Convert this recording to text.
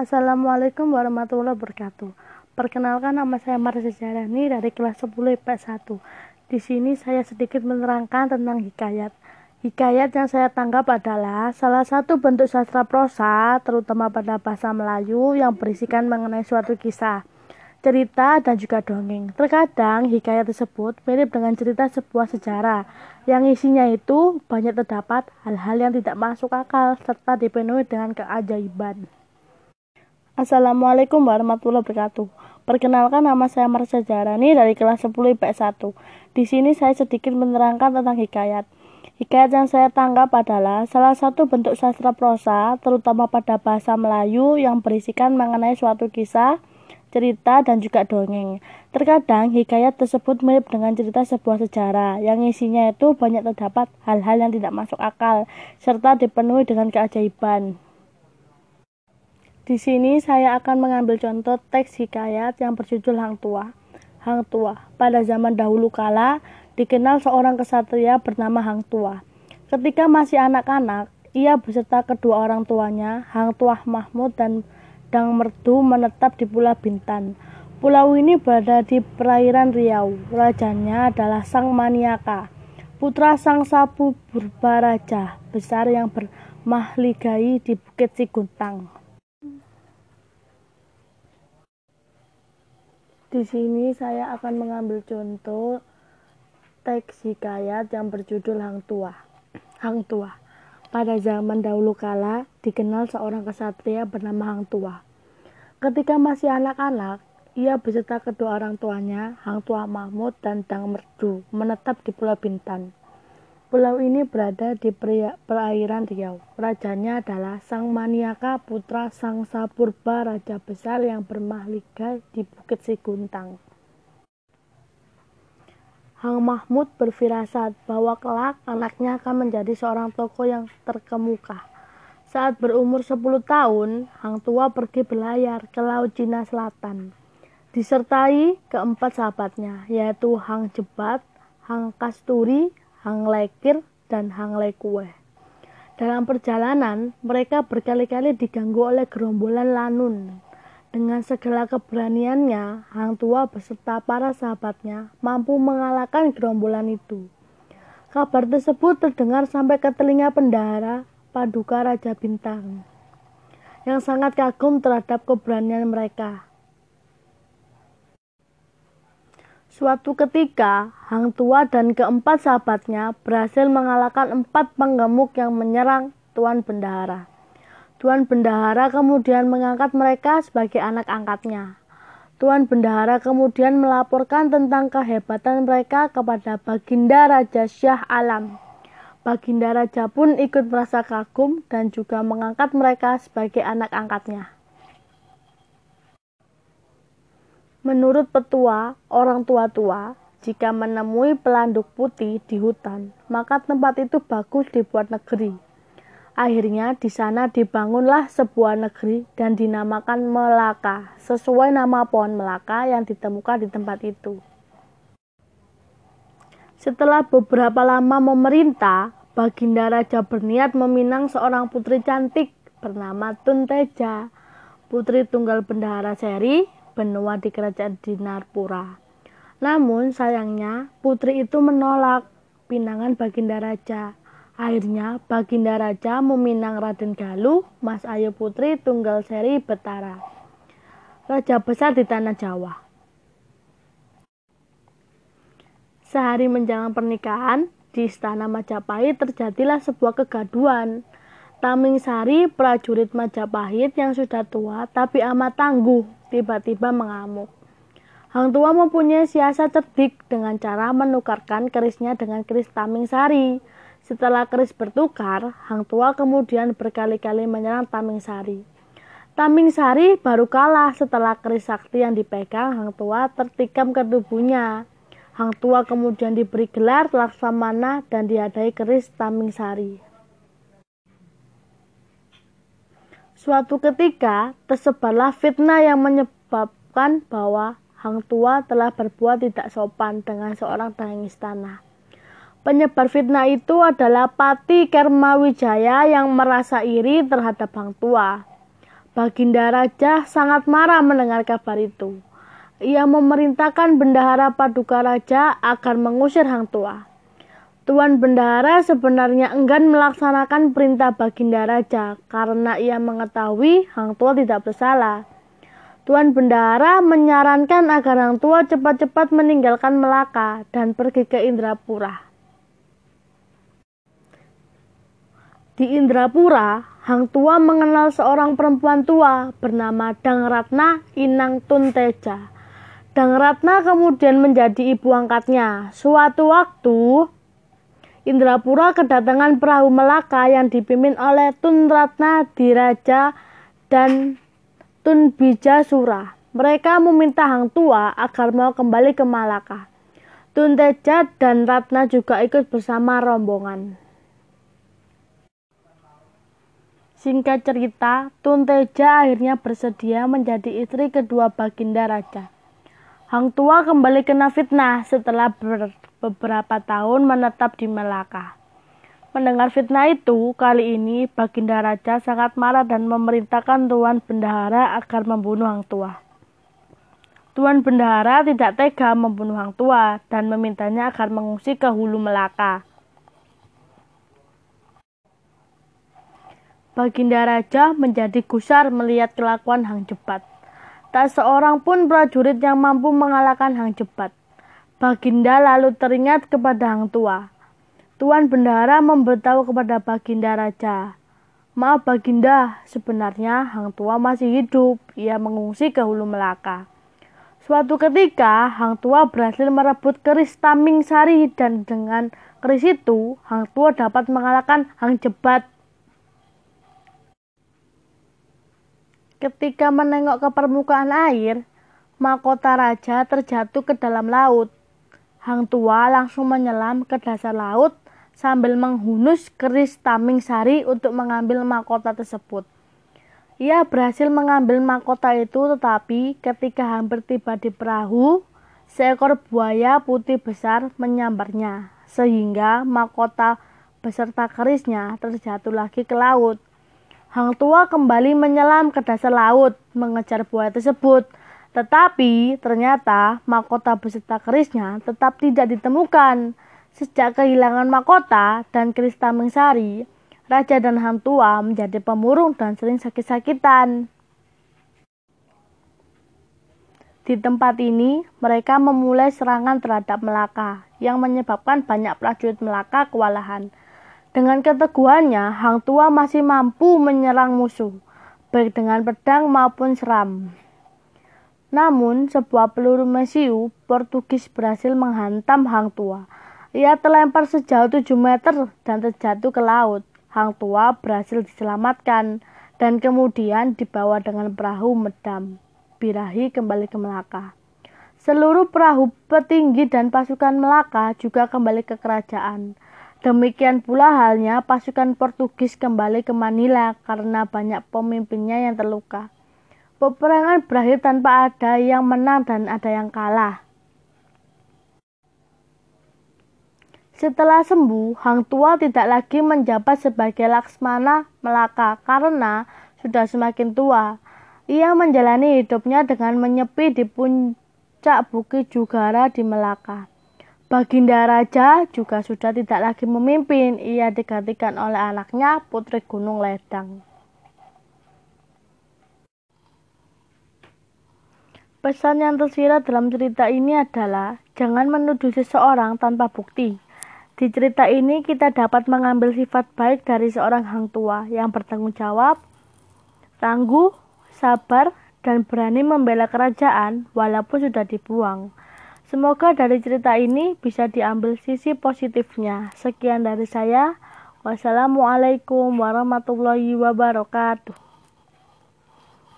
Assalamualaikum warahmatullahi wabarakatuh. Perkenalkan nama saya Marisa Jarani dari kelas 10 IPS 1. Di sini saya sedikit menerangkan tentang hikayat. Hikayat yang saya tangkap adalah salah satu bentuk sastra prosa, terutama pada bahasa Melayu yang berisikan mengenai suatu kisah, cerita, dan juga dongeng. Terkadang hikayat tersebut mirip dengan cerita sebuah sejarah, yang isinya itu banyak terdapat hal-hal yang tidak masuk akal serta dipenuhi dengan keajaiban. Assalamualaikum warahmatullahi wabarakatuh. Perkenalkan nama saya Marsha Jarani dari kelas 10 IPS 1. Di sini saya sedikit menerangkan tentang hikayat. Hikayat yang saya tangkap adalah salah satu bentuk sastra prosa, terutama pada bahasa Melayu yang berisikan mengenai suatu kisah, cerita, dan juga dongeng. Terkadang hikayat tersebut mirip dengan cerita sebuah sejarah, yang isinya itu banyak terdapat hal-hal yang tidak masuk akal, serta dipenuhi dengan keajaiban. Di sini saya akan mengambil contoh teks hikayat yang berjudul Hang Tua. Hang Tua, pada zaman dahulu kala, dikenal seorang kesatria bernama Hang Tua. Ketika masih anak-anak, ia beserta kedua orang tuanya, Hang Tua Mahmud dan Dang Merdu menetap di Pulau Bintan. Pulau ini berada di perairan Riau. Rajanya adalah Sang Maniaka, putra Sang Sapu Raja besar yang bermahligai di Bukit Siguntang. Di sini saya akan mengambil contoh teks hikayat yang berjudul Hang Tua. Hang Tua. Pada zaman dahulu kala, dikenal seorang kesatria bernama Hang Tua. Ketika masih anak-anak, ia beserta kedua orang tuanya, Hang Tua Mahmud dan Dang Merdu, menetap di Pulau Bintan. Pulau ini berada di perairan Riau. Rajanya adalah Sang Maniaka putra Sang Sapurba Raja Besar yang bermahligai di Bukit Siguntang. Hang Mahmud berfirasat bahwa kelak anaknya akan menjadi seorang tokoh yang terkemuka. Saat berumur 10 tahun, Hang Tua pergi berlayar ke Laut Cina Selatan. Disertai keempat sahabatnya, yaitu Hang Jebat, Hang Kasturi, Hang Lekir, dan Hang Lekue. Dalam perjalanan, mereka berkali-kali diganggu oleh gerombolan Lanun. Dengan segala keberaniannya, Hang Tua beserta para sahabatnya mampu mengalahkan gerombolan itu. Kabar tersebut terdengar sampai ke telinga pendahara Paduka Raja Bintang, yang sangat kagum terhadap keberanian mereka. Suatu ketika, Hang Tua dan keempat sahabatnya berhasil mengalahkan empat penggemuk yang menyerang Tuan Bendahara. Tuan Bendahara kemudian mengangkat mereka sebagai anak angkatnya. Tuan Bendahara kemudian melaporkan tentang kehebatan mereka kepada Baginda Raja Syah Alam. Baginda Raja pun ikut merasa kagum dan juga mengangkat mereka sebagai anak angkatnya. Menurut petua, orang tua-tua, jika menemui pelanduk putih di hutan, maka tempat itu bagus dibuat negeri. Akhirnya di sana dibangunlah sebuah negeri dan dinamakan Melaka, sesuai nama pohon Melaka yang ditemukan di tempat itu. Setelah beberapa lama memerintah, Baginda Raja berniat meminang seorang putri cantik bernama Tunteja, putri tunggal bendahara Seri benua di kerajaan Dinarpura. Namun sayangnya putri itu menolak pinangan Baginda Raja. Akhirnya Baginda Raja meminang Raden Galuh, Mas Ayu Putri Tunggal Seri Betara. Raja besar di tanah Jawa. Sehari menjelang pernikahan, di istana Majapahit terjadilah sebuah kegaduan. Taming Sari, prajurit Majapahit yang sudah tua tapi amat tangguh, tiba-tiba mengamuk. Hang Tua mempunyai siasat cerdik dengan cara menukarkan kerisnya dengan keris Taming Sari. Setelah keris bertukar, Hang Tua kemudian berkali-kali menyerang Taming Sari. Taming Sari baru kalah setelah keris sakti yang dipegang Hang Tua tertikam ke tubuhnya. Hang Tua kemudian diberi gelar Laksamana dan dihadai keris Taming Sari. Suatu ketika tersebarlah fitnah yang menyebabkan bahwa Hang Tua telah berbuat tidak sopan dengan seorang dalang istana. Penyebar fitnah itu adalah Pati Kermawijaya yang merasa iri terhadap Hang Tua. Baginda Raja sangat marah mendengar kabar itu. Ia memerintahkan bendahara paduka raja agar mengusir Hang Tua. Tuan Bendahara sebenarnya enggan melaksanakan perintah Baginda Raja karena ia mengetahui Hang Tua tidak bersalah. Tuan Bendahara menyarankan agar Hang Tua cepat-cepat meninggalkan Melaka dan pergi ke Indrapura. Di Indrapura, Hang Tua mengenal seorang perempuan tua bernama Dang Ratna Inang Tunteja. Dang Ratna kemudian menjadi ibu angkatnya. Suatu waktu, Indrapura kedatangan perahu Melaka yang dipimpin oleh Tun Ratna Diraja dan Tun Bijasura. Mereka meminta Hang Tua agar mau kembali ke Malaka. Tun Teja dan Ratna juga ikut bersama rombongan. Singkat cerita, Tun Teja akhirnya bersedia menjadi istri kedua Baginda Raja. Hang Tua kembali kena fitnah setelah ber beberapa tahun menetap di Melaka. Mendengar fitnah itu, kali ini Baginda Raja sangat marah dan memerintahkan Tuan Bendahara agar membunuh Hang Tua. Tuan Bendahara tidak tega membunuh Hang Tua dan memintanya agar mengungsi ke hulu Melaka. Baginda Raja menjadi gusar melihat kelakuan Hang Jebat. Tak seorang pun prajurit yang mampu mengalahkan Hang Jebat. Baginda lalu teringat kepada Hang Tua. Tuan Bendahara memberitahu kepada Baginda Raja. Maaf Baginda, sebenarnya Hang Tua masih hidup. Ia mengungsi ke Hulu Melaka. Suatu ketika, Hang Tua berhasil merebut keris Taming Sari dan dengan keris itu, Hang Tua dapat mengalahkan Hang Jebat. Ketika menengok ke permukaan air, mahkota raja terjatuh ke dalam laut. Hang Tua langsung menyelam ke dasar laut sambil menghunus keris Taming Sari untuk mengambil mahkota tersebut. Ia berhasil mengambil mahkota itu tetapi ketika hampir tiba di perahu, seekor buaya putih besar menyambarnya sehingga mahkota beserta kerisnya terjatuh lagi ke laut. Hang Tua kembali menyelam ke dasar laut mengejar buaya tersebut tetapi ternyata mahkota beserta kerisnya tetap tidak ditemukan. Sejak kehilangan mahkota dan keris Tameng Sari, Raja dan Hang Tua menjadi pemurung dan sering sakit-sakitan. Di tempat ini, mereka memulai serangan terhadap Melaka, yang menyebabkan banyak prajurit Melaka kewalahan. Dengan keteguhannya, Hang Tua masih mampu menyerang musuh, baik dengan pedang maupun seram. Namun, sebuah peluru mesiu Portugis berhasil menghantam Hang Tua. Ia terlempar sejauh 7 meter dan terjatuh ke laut. Hang Tua berhasil diselamatkan dan kemudian dibawa dengan perahu medam. Birahi kembali ke Melaka. Seluruh perahu petinggi dan pasukan Melaka juga kembali ke kerajaan. Demikian pula halnya pasukan Portugis kembali ke Manila karena banyak pemimpinnya yang terluka. Peperangan berakhir tanpa ada yang menang dan ada yang kalah. Setelah sembuh, Hang Tua tidak lagi menjabat sebagai Laksmana Melaka karena sudah semakin tua. Ia menjalani hidupnya dengan menyepi di puncak Bukit Jugara di Melaka. Baginda Raja juga sudah tidak lagi memimpin, ia digantikan oleh anaknya Putri Gunung Ledang. Pesan yang tersirat dalam cerita ini adalah jangan menuduh seseorang tanpa bukti. Di cerita ini kita dapat mengambil sifat baik dari seorang hang tua yang bertanggung jawab, tangguh, sabar, dan berani membela kerajaan walaupun sudah dibuang. Semoga dari cerita ini bisa diambil sisi positifnya. Sekian dari saya. Wassalamualaikum warahmatullahi wabarakatuh.